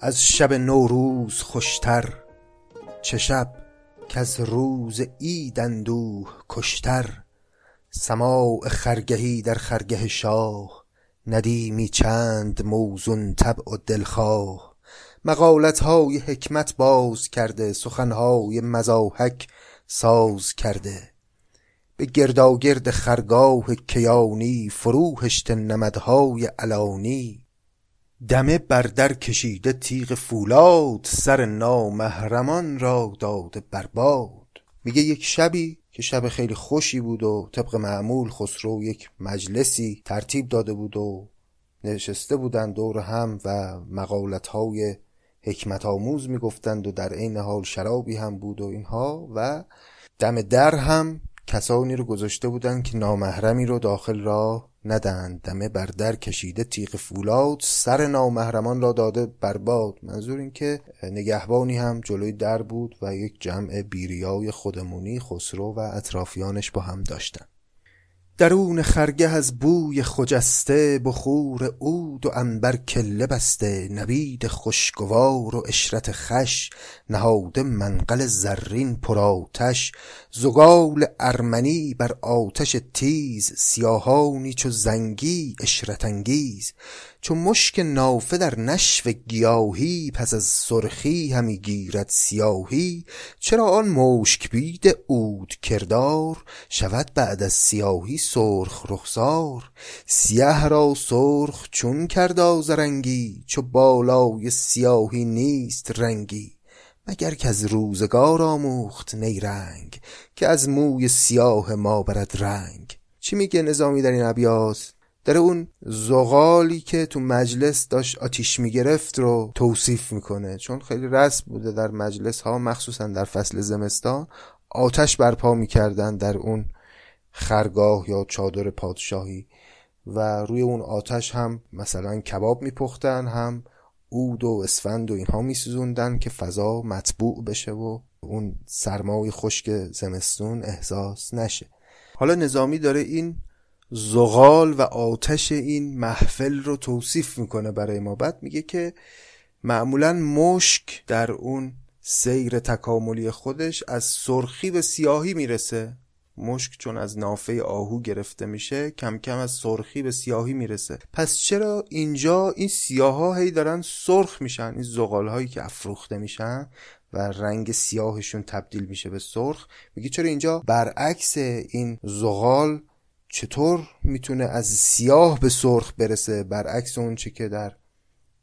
از شب نوروز خوشتر چه شب کز روز عید اندوه کشتر. سماع خرگهی در خرگه شاه ندیمی چند موزون طبع و دلخواه. مقالت های حکمت باز کرده سخن های مضاحک ساز کرده. به گرداگرد خرگاه کیانی فرو هشته نمدهای علانی. دمه بر در کشیده تیغ فولاد سر نامحرمان را داده بر باد. میگه یک شبی که شب خیلی خوشی بود و طبق معمول خسرو یک مجلسی ترتیب داده بود و نشسته بودند دور هم و مقالت های حکمت آموز می‌گفتند و در عین حال شرابی هم بود و اینها و دم در هم کسانی رو گذاشته بودند که نامحرمی رو داخل راه ندهند. دمه بر در کشیده تیغ فولاد. سر نامحرمان را داده برباد منظور این که نگهبانی هم جلوی در بود و یک جمع بیریای خودمونی خسرو و اطرافیانش با هم داشتن. درون خرگه از بوی خجسته بخور عود و عنبر کله بسته. نبید خوشگوار و عشرت خش. نهاده منقل زرین پر زغال ارمنی بر آتش تیز سیاهانی چو زنگی عشرت انگیز. چو مشک نافه در نشو گیاهی پس از سرخی همی گیرد سیاهی. چرا آن مشک بید عود کردار؟ شود بعد از سیاهی سرخ رخسار. سیه را سرخ چون کرد آذرنگی چو بالای سیاهی نیست رنگی. مگر از روزگار آموخت نیرنگ که از موی سیاه ما برد رنگ؟ چی میگه نظامی در این ابیات داره اون زغالی که تو مجلس داشت آتیش می‌گرفت رو توصیف می‌کنه. چون خیلی رسم بوده در مجلس ها مخصوصا در فصل زمستان آتش برپا می‌کردن در اون خرگاه یا چادر پادشاهی و روی اون آتش هم مثلا کباب میپختن هم عود و اسفند و اینها میسوزوندن که فضا مطبوع بشه و اون سرمای خشک زمستون احساس نشه. حالا نظامی داره این زغال و آتش این محفل رو توصیف می‌کنه برای ما. بعد میگه که معمولا مشک در اون سیر تکاملی خودش از سرخی به سیاهی می‌رسه. مشک چون از نافه آهو گرفته میشه کم کم از سرخی به سیاهی می‌رسه. پس چرا اینجا این سیاه هی دارن سرخ میشن؟ این زغال هایی که افروخته میشن و رنگ سیاهشون تبدیل میشه به سرخ میگه چرا اینجا برعکس این زغال چطور می‌تونه از سیاه به سرخ برسه برعکس اون چه که در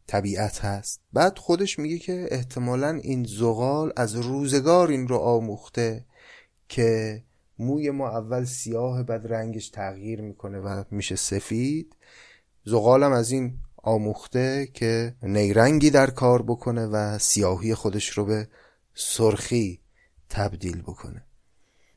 طبیعت هست؟ بعد خودش میگه که احتمالا این زغال از روزگار این رو آموخته که موی ما اول سیاه بعد رنگش تغییر می‌کنه و میشه سفید. زغالم از این آموخته که نیرنگی در کار بکنه و سیاهی خودش رو به سرخی تبدیل بکنه.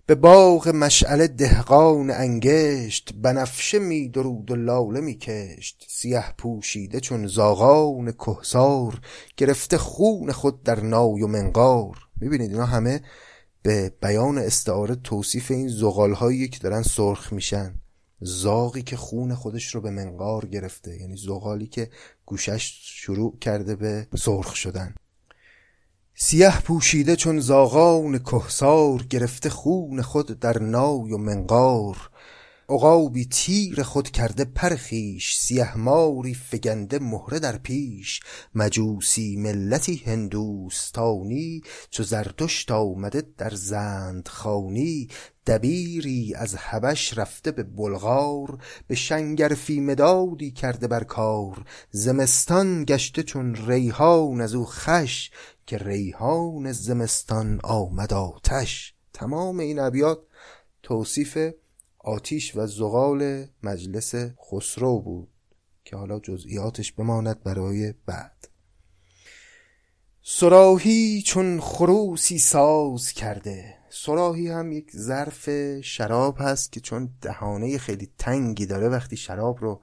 به باغ مشعل دهقان انگشت بنفشه می درود و لاله می کشت. سیه پوشیده چون زاغان کهسار گرفته خون خود در نای و منقار. می‌بینید اینا همه به بیان استعاره توصیف این زغال که دارن سرخ میشن. زاغی که خون خودش رو به منقار گرفته. یعنی زغالی که گوشش شروع کرده به سرخ شدن. سیه پوشیده چون زاغان کهسار گرفته خون خود در نای و منقار. عقابی تیر خود کرده پر خویش سیه ماری فگنده مهره در پیش. مجوسی ملتی هندوستانی چو زرتشت آمده در زندخانی. دبیری از حبش رفته به بلغار به شنگرفی مدادی کرده بر کار. زمستان گشته چون ریحان از او خش که ریحان زمستان آمد آتش. تمام این ابیات توصیف آتیش و زغال مجلس خسرو بود که حالا جزئیاتش بماند برای بعد. سراهی چون خروسی ساز کرده. سراهی هم یک ظرف شراب هست که چون دهانه خیلی تنگی داره وقتی شراب رو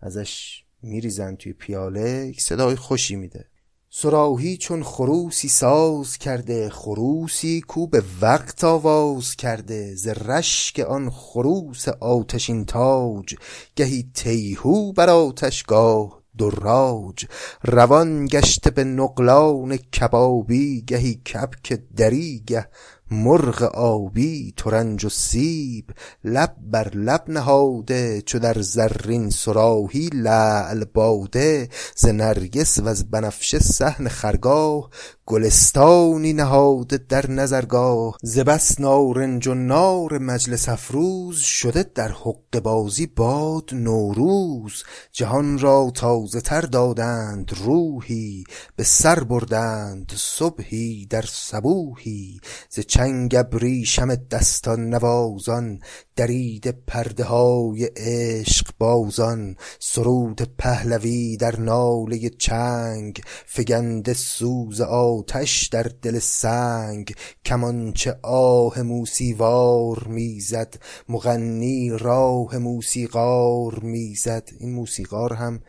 ازش میریزن توی پیاله یک صدای خوشی میده. سراهی چون خروسی ساز کرده خروسی کو به وقت آواز کرده. ز رشک آن خروس آتشین تاج گهی تیهو بر آتشگاه دراج. روان گشته به نقلان کبابی گهی کبک دری گه مرغ آبی ترنج و سیب لب بر لب نهاده چو در زرین صراحی لعل باده ز نرگس وز بنفشه صحن خرگاه گلستانی نهاده در نظرگاه ز بس نارنج و نار مجلس افروز شده در حقه بازی باد نوروز. جهان را تازه تر دادند روحی به سر بردند صبحی در صبوحی. ز چنگ ابریشم دستان نوازان درید پرده های عشق بازان. سرود پهلوی در ناله چنگ فگنده سوز آتش در دل سنگ کمانچه آه موسیوار می‌زد. مغنی راه موسیقار می‌زد. این موسیقار هم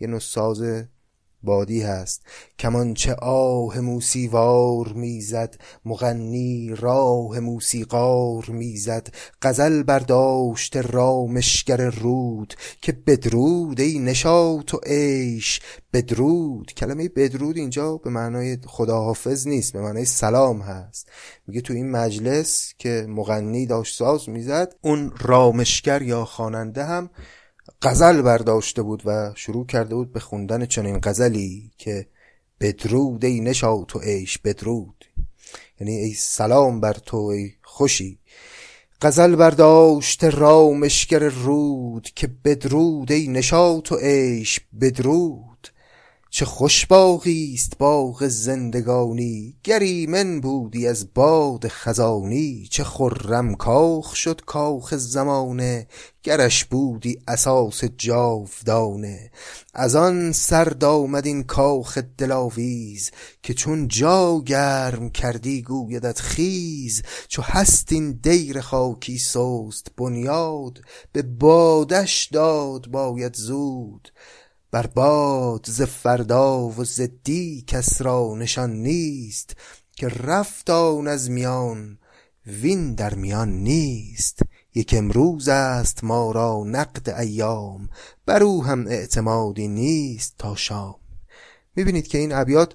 یه نوع ساز بادی هست. کمانچه آه موسیوار می‌زد مغنی راه موسیقار می‌زد. غزل برداشت رامشگر رود که بدرود ای نشاط و عیش. بدرود کلمه بدرود اینجا به معنای خداحافظ نیست به معنای سلام هست. میگه تو این مجلس که مغنی داشت ساز می‌زد اون رامشگر یا خواننده هم غزل برداشته بود و شروع کرده بود به خوندن چنین غزلی که بدرود ای نشاط و عیش بدرود. یعنی ای سلام بر تو ای خوشی. غزل برداشت رامشگر رود که بدرود ای نشاط و عیش بدرود. چه خوش باغی است باغ زندگانی گریمن بودی از باد خزانی. چه خرم کاخ شد کاخ زمانه گرش بودی اساس جاودانه. از آن سرد آمد این کاخ دلاویز که چون جا گرم کردی گویدت خیز. چو هست این دیر خاکی سست بنیاد به بادش داد باید زود. بر باد ز فردا و ز دی کس را نشان نیست که رفت آن از میان وین در میان نیست. یک امروز است ما را نقد ایام بر او هم اعتمادی نیست تا شام. می‌بینید که این ابیات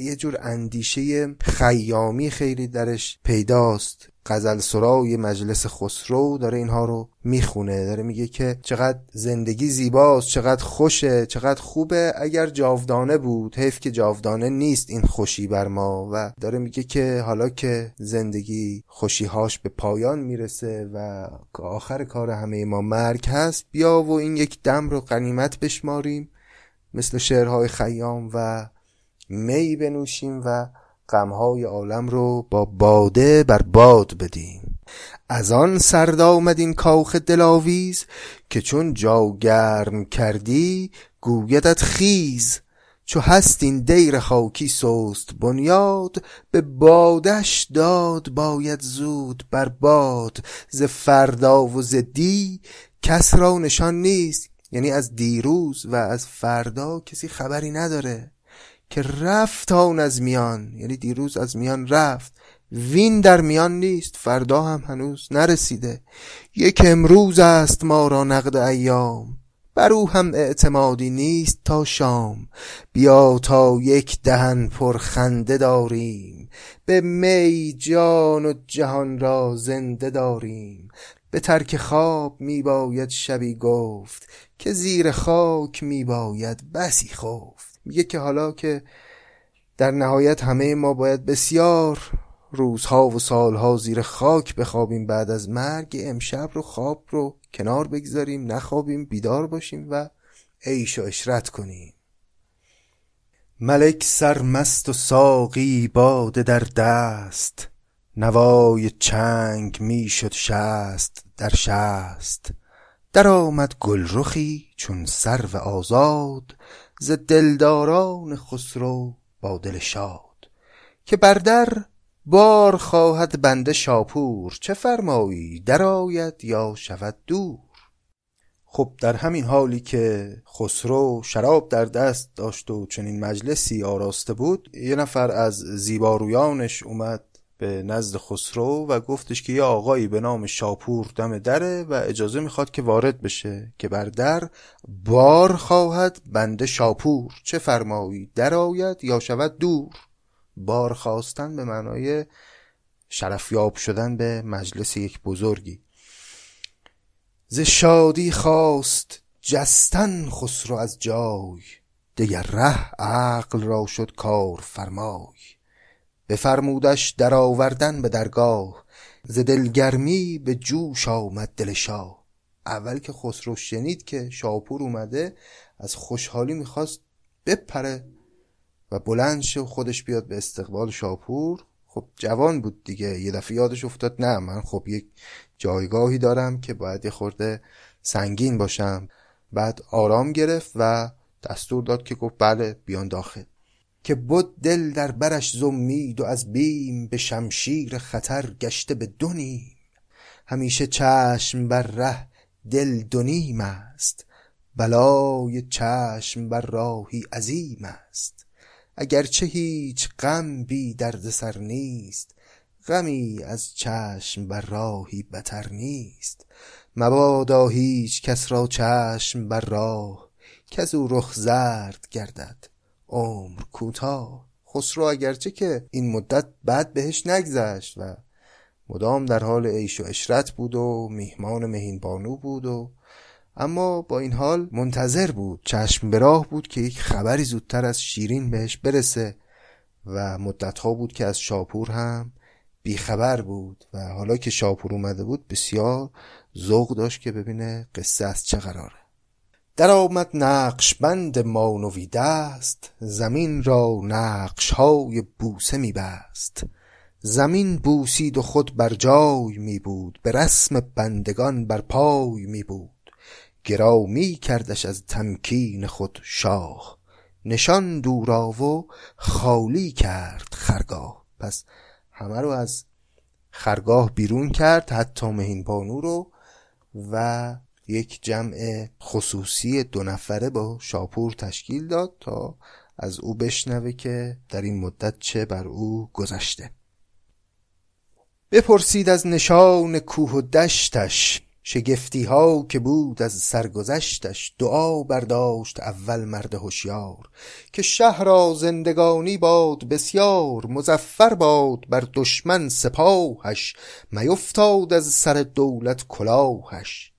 یه جور اندیشه خیامی خیلی درش پیداست. غزل سرای مجلس خسرو داره اینها رو می‌خونه. داره میگه که چقدر زندگی زیباست چقدر خوشه چقدر خوبه اگر جاودانه بود. حیف که جاودانه نیست این خوشی بر ما. و داره میگه که حالا که زندگی خوشیهاش به پایان می‌رسه و آخر کار همه ما مرگ هست بیا و این یک دم رو قنیمت بشماریم. مثل شعرهای خیام و می بنوشیم و غمهای عالم رو با باده بر باد بدیم. از آن سرد آمد این کاخ دلاویز که چون جا گرم کردی گویدت خیز. چو هست این دیر خاکی سست بنیاد به بادش داد باید زود بر باد. ز فردا و ز دی کس را نشان نیست یعنی از دیروز و از فردا کسی خبری نداره. که رفت آن از میان. یعنی دیروز از میان رفت. وین در میان نیست. فردا هم هنوز نرسیده. یک امروز است ما را نقد ایام. بر او هم اعتمادی نیست تا شام. بیا تا یک دهن پر خنده داریم. به می جان و جهان را زنده داریم. به ترک خواب می باید شبی گفت. که زیر خاک می باید بسی خفت. میگه که حالا که در نهایت همه ما باید بسیار روزها و سالها زیر خاک بخوابیم بعد از مرگ امشب رو خواب رو کنار بگذاریم نخوابیم بیدار باشیم و عیش و اشرت کنیم. ملک سرمست و ساقی باده در دست نوای چنگ می شد شست در شست. در آمد گلرخی چون سرو آزاد ز دلداران خسرو با دل شاد که بر در بار خواهد بنده شاپور چه فرمایی درآید یا شود دور؟ خب در همین حالی که خسرو شراب در دست داشت و چنین مجلسی آراسته بود یه نفر از زیبارویانش اومد به نزد خسرو و گفتش که یه آقایی به نام شاپور دم دره و اجازه می‌خواد که وارد بشه که بر در بار خواهد بنده شاپور. چه فرمایی درآید یا شود دور؟ بار خواستن به معنای شرفیاب شدن به مجلس یک بزرگی. ز شادی خواست جستن خسرو از جای دگر ره عقل را شد کار فرمای. بفرمودش در آوردن به درگاه ز دلگرمی به جوش آمد دل شاه. اول که خسرو شنید که شاپور اومده از خوشحالی می‌خواست بپره و بلند شه خودش بیاد به استقبال شاپور خب جوان بود دیگه یه دفعه یادش افتاد نه من خب یک جایگاهی دارم که باید یه خورده سنگین باشم. بعد آرام گرفت و دستور داد که گفت بله بیان داخل. که بود دل در برش زمید و از بیم به شمشیر خطر گشته به دونیم همیشه چشم بر ره دل دونیم است. بلای چشم بر راهی عظیم است. اگرچه هیچ غم بی درد سر نیست غمی از چشم بر راهی بتر نیست. مبادا هیچ کس را چشم بر راه کز او رخ زرد گردد. عمر کوتاه. خسرو اگرچه که این مدت بعد بهش نگذشت و مدام در حال عیش و اشرت بود و میهمان مهین بانو بود و اما با این حال منتظر بود. چشم به راه بود که یک خبری زودتر از شیرین بهش برسه و مدتها بود که از شاپور هم بیخبر بود و حالا که شاپور اومده بود بسیار ذوق داشت که ببینه قصه از چه قراره. در آمد نقش بند مانوی دست. زمین را نقش های بوسه می بست. زمین بوسید و خود بر جای می بود. به رسم بندگان بر پای می بود. گرامی کردش از تمکین خود شاه. نشان دورا و خالی کرد خرگاه. پس همه رو از خرگاه بیرون کرد حتی مهین بانو رو و یک جمع خصوصی دو نفره با شاپور تشکیل داد تا از او بشنوه که در این مدت چه بر او گذشته. بپرسید از نشان کوه و دشتش شگفتی ها که بود از سرگذشتش دعا برداشت اول مرد هوشیار. که شهر را زندگانی باد بسیار مظفر باد بر دشمن سپاهش میفتاد از سر دولت کلاهش.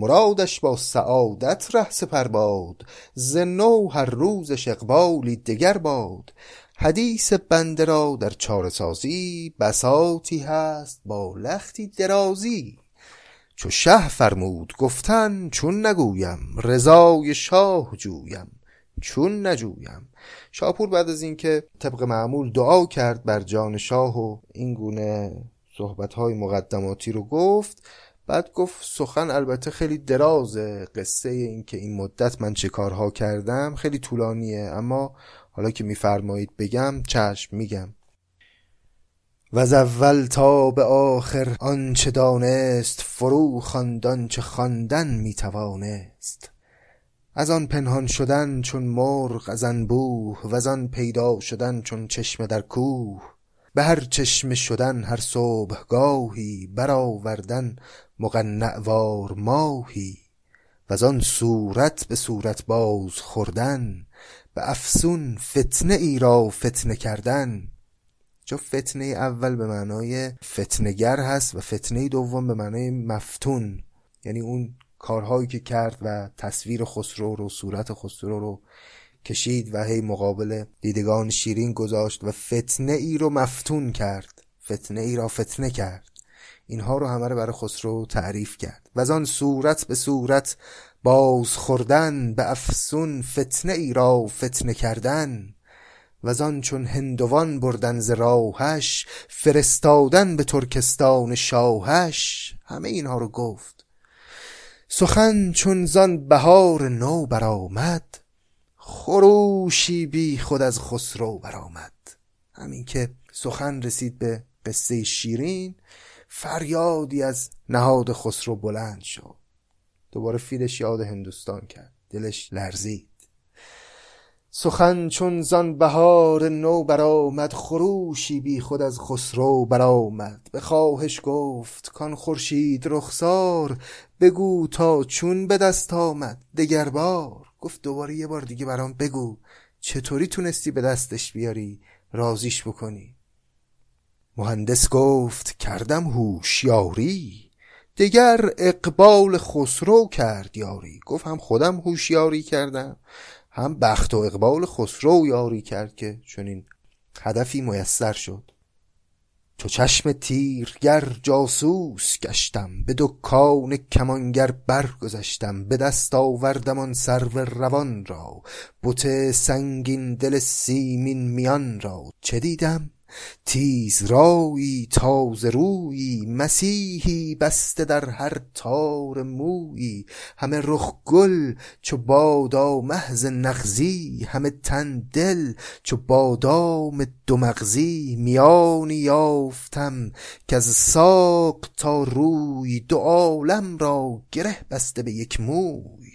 مرادش با سعادت ره سپر باد ز نو هر روزش اقبالی دگر باد. حدیث بنده را در چاره سازی بساطی هست با لختی درازی. چو شه فرمود گفتن چون نگویم رضای شاه جویم چون نجویم. شاپور بعد از اینکه طبق معمول دعا کرد بر جان شاه و این گونه صحبت های مقدماتی رو گفت بعد گفت سخن البته خیلی درازه قصه این که این مدت من چه کارها کردم خیلی طولانیه اما حالا که میفرمایید بگم چشم میگم. و از اول تا به آخر آنچه دانست فرو خواند چه خواندن می‌توانست. از آن پنهان شدن چون مرغ از انبوه و از آن پیدا شدن چون چشمه در کوه. به هر چشمه شدن هر صبحگاهی برآوردن مقنع وار ماهی و آن صورت به صورت باز خوردن به افسون فتنه ای را فتنه کردن. چون فتنه اول به معنای فتنگر هست و فتنه دوم به معنای مفتون. یعنی اون کارهایی که کرد و تصویر خسرو رو صورت خسرو رو کشید و هی مقابل دیدگان شیرین گذاشت و فتنه ای رو مفتون کرد. فتنه ای را فتنه کرد. اینها رو همه رو برای خسرو تعریف کرد. و از آن صورت به صورت باز خوردن به افسون فتنه ای را فتنه کردن و آن چون هندوان بردن ز راهش فرستادن به ترکستان شاهش همه اینها رو گفت. سخن چون زان بهار نو برآمد خروشی بی خود از خسرو برآمد. همین که سخن رسید به قصه شیرین فریادی از نهاد خسرو بلند شد. دوباره فیلش یاد هندوستان کرد. دلش لرزید. سخن چون زان بهار نو برآمد خروشی بی خود از خسرو برآمد. به خواهش گفت کان خورشید رخسار بگو تا چون به دست آمد دگر بار گفت دوباره یه بار دیگه برام بگو چطوری تونستی به دستش بیاری؟ رازیش بکنی. مهندس گفت کردم هوشیاری دگر اقبال خسرو کرد یاری. گفت هم خودم هوشیاری کردم هم بخت و اقبال خسرو یاری کرد که چون این هدفی میسر شد. چو چشم تیرگر جاسوس گشتم به دکان کمانگر برگذشتم. به دست آوردم آن سرو روان را بت سنگین دل سیمین میان را. چه دیدم؟ تیز رایی تازه رویی مسیحی بسته در هر تار مویی. همه رخ گل چو بادا محض نغزی همه تن دل چو بادام دو مغزی. میانی یافتم که از ساق تا روی دو عالم را گره بسته به یک موی.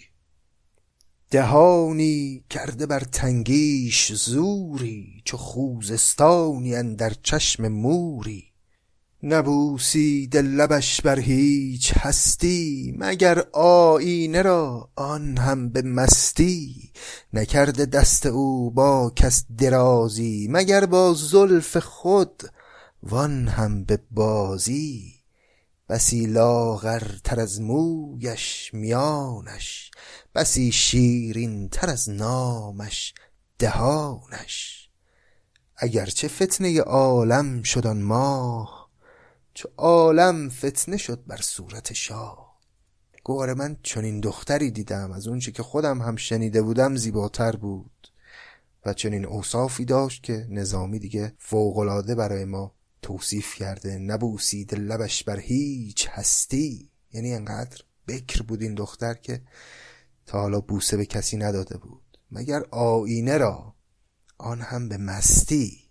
دهانی کرده بر تنگیش زوری چو خوزستانی اندر چشم موری. نبوسیده لبش بر هیچ هستی مگر آیینه را آن هم به مستی. نکرده دست او با کس درازی مگر با زلف خود وان هم به بازی. بسی لاغرتر از مویش میانش بسی شیرین تر از نامش دهانش. اگرچه فتنه عالم شد آن ماه چو عالم فتنه شد بر صورت شاه. گواره من چنین دختری دیدم از اونچه که خودم هم شنیده بودم زیباتر بود. و چنین اوصافی داشت که نظامی دیگه فوقالعاده برای ما توصیف کرده نبوسید لبش بر هیچ هستی. یعنی انقدر بکر بود این دختر که تا حالا بوسه به کسی نداده بود. مگر آینه را آن هم به مستی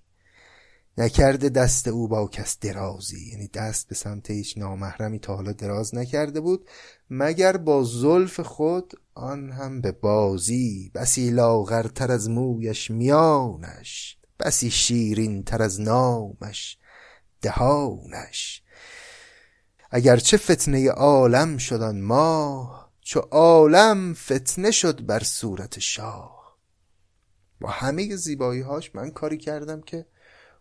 نکرده دست او با کس درازی؟ یعنی دست به سمت هیچ نامحرمی تا حالا دراز نکرده بود مگر با زلف خود آن هم به بازی؟ بسی لاغرتر از مویش میانش بسی شیرین تر از نامش دهانش. اگرچه فتنه عالم شدن ماه چو عالم فتنه شد بر صورت شاه. با همه زیبایی هاش من کاری کردم که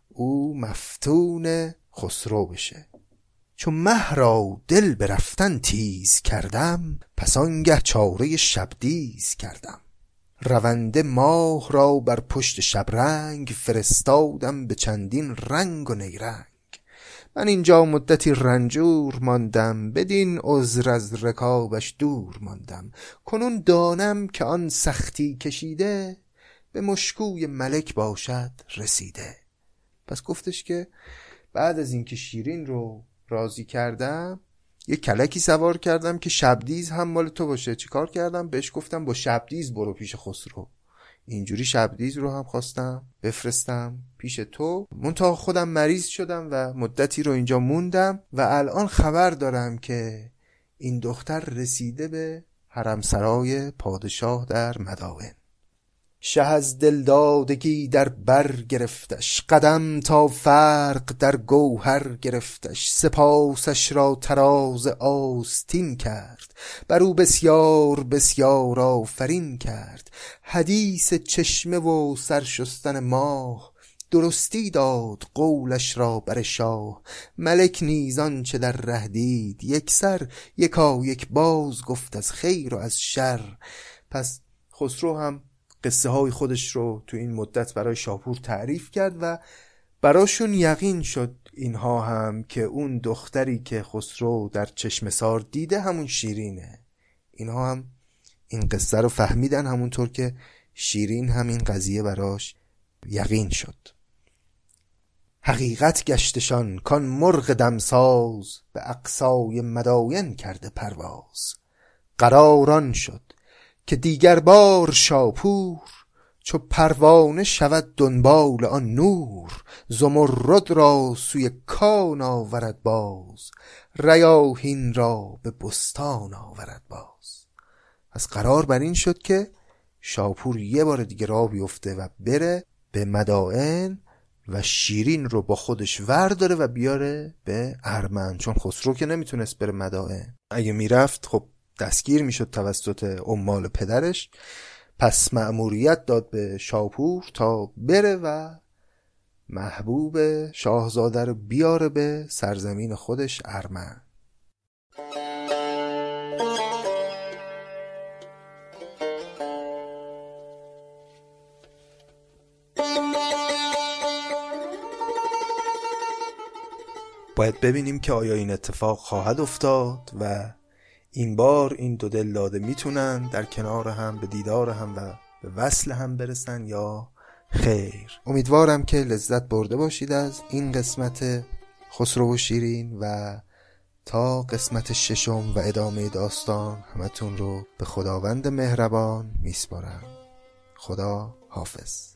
او مفتون خسرو بشه. چو مه را دل به رفتن تیز کردم پس آنگه چاره شبدیز کردم. رونده ماه را بر پشت شبرنگ فرستادم به چندین رنگ و نیرنگ. من اینجا مدتی رنجور ماندم بدین عذر از رکابش دور ماندم. کنون دانم که آن سختی کشیده به مشکوی ملک باشد رسیده. پس گفتش که بعد از اینکه شیرین رو راضی کردم یه کلکی سوار کردم که شبدیز هم مال تو باشه. چیکار کردم؟ بهش گفتم با شبدیز برو پیش خسرو. اینجوری شبدیز رو هم خواستم بفرستم پیش تو. منتها خودم مریض شدم و مدتی رو اینجا موندم و الان خبر دارم که این دختر رسیده به حرمسرای پادشاه در مدائن. شه از دلدادگی در بر گرفتش قدم تا فرق در گوهر گرفتش سپاسش را تراز آستین کرد بر او بسیار بسیار آفرین کرد. حدیث چشمه و سرشستن ماه درستی داد قولش را بر شاه. ملک نیز آنچه در ره دید یکا یک باز گفت از خیر و از شر. پس خسرو هم قصه های خودش رو تو این مدت برای شاپور تعریف کرد و براشون یقین شد اینها هم که اون دختری که خسرو در چشم سار دیده همون شیرینه. اینها هم این قصه رو فهمیدن همونطور که شیرین هم این قضیه براش یقین شد. حقیقت گشتشان کان مرغ دمساز به اقصای مداین کرده پرواز. قراران شد که دیگر بار شاپور چو پروانه شود دنبال آن نور زمرد را سوی کان آورد باز ریاحین را به بستان آورد باز. از قرار بر این شد که شاپور یه بار دیگه را بیفته و بره به مدائن و شیرین رو با خودش ورداره و بیاره به ارمن چون خسرو که نمی‌تونست بره مدائن. اگه می‌رفت خب دستگیر می‌شد توسط عمال پدرش. پس مأموریت داد به شاپور تا بره و محبوب شاهزاده رو بیاره به سرزمین خودش ارمن. باید ببینیم که آیا این اتفاق خواهد افتاد و این بار این دو دلداده می‌تونن در کنار هم به دیدار هم و به وصل هم برسن یا خیر. امیدوارم که لذت برده باشید از این قسمت خسرو و شیرین و تا قسمت ششم و ادامه داستان همتون رو به خداوند مهربان میسپارم. خدا حافظ.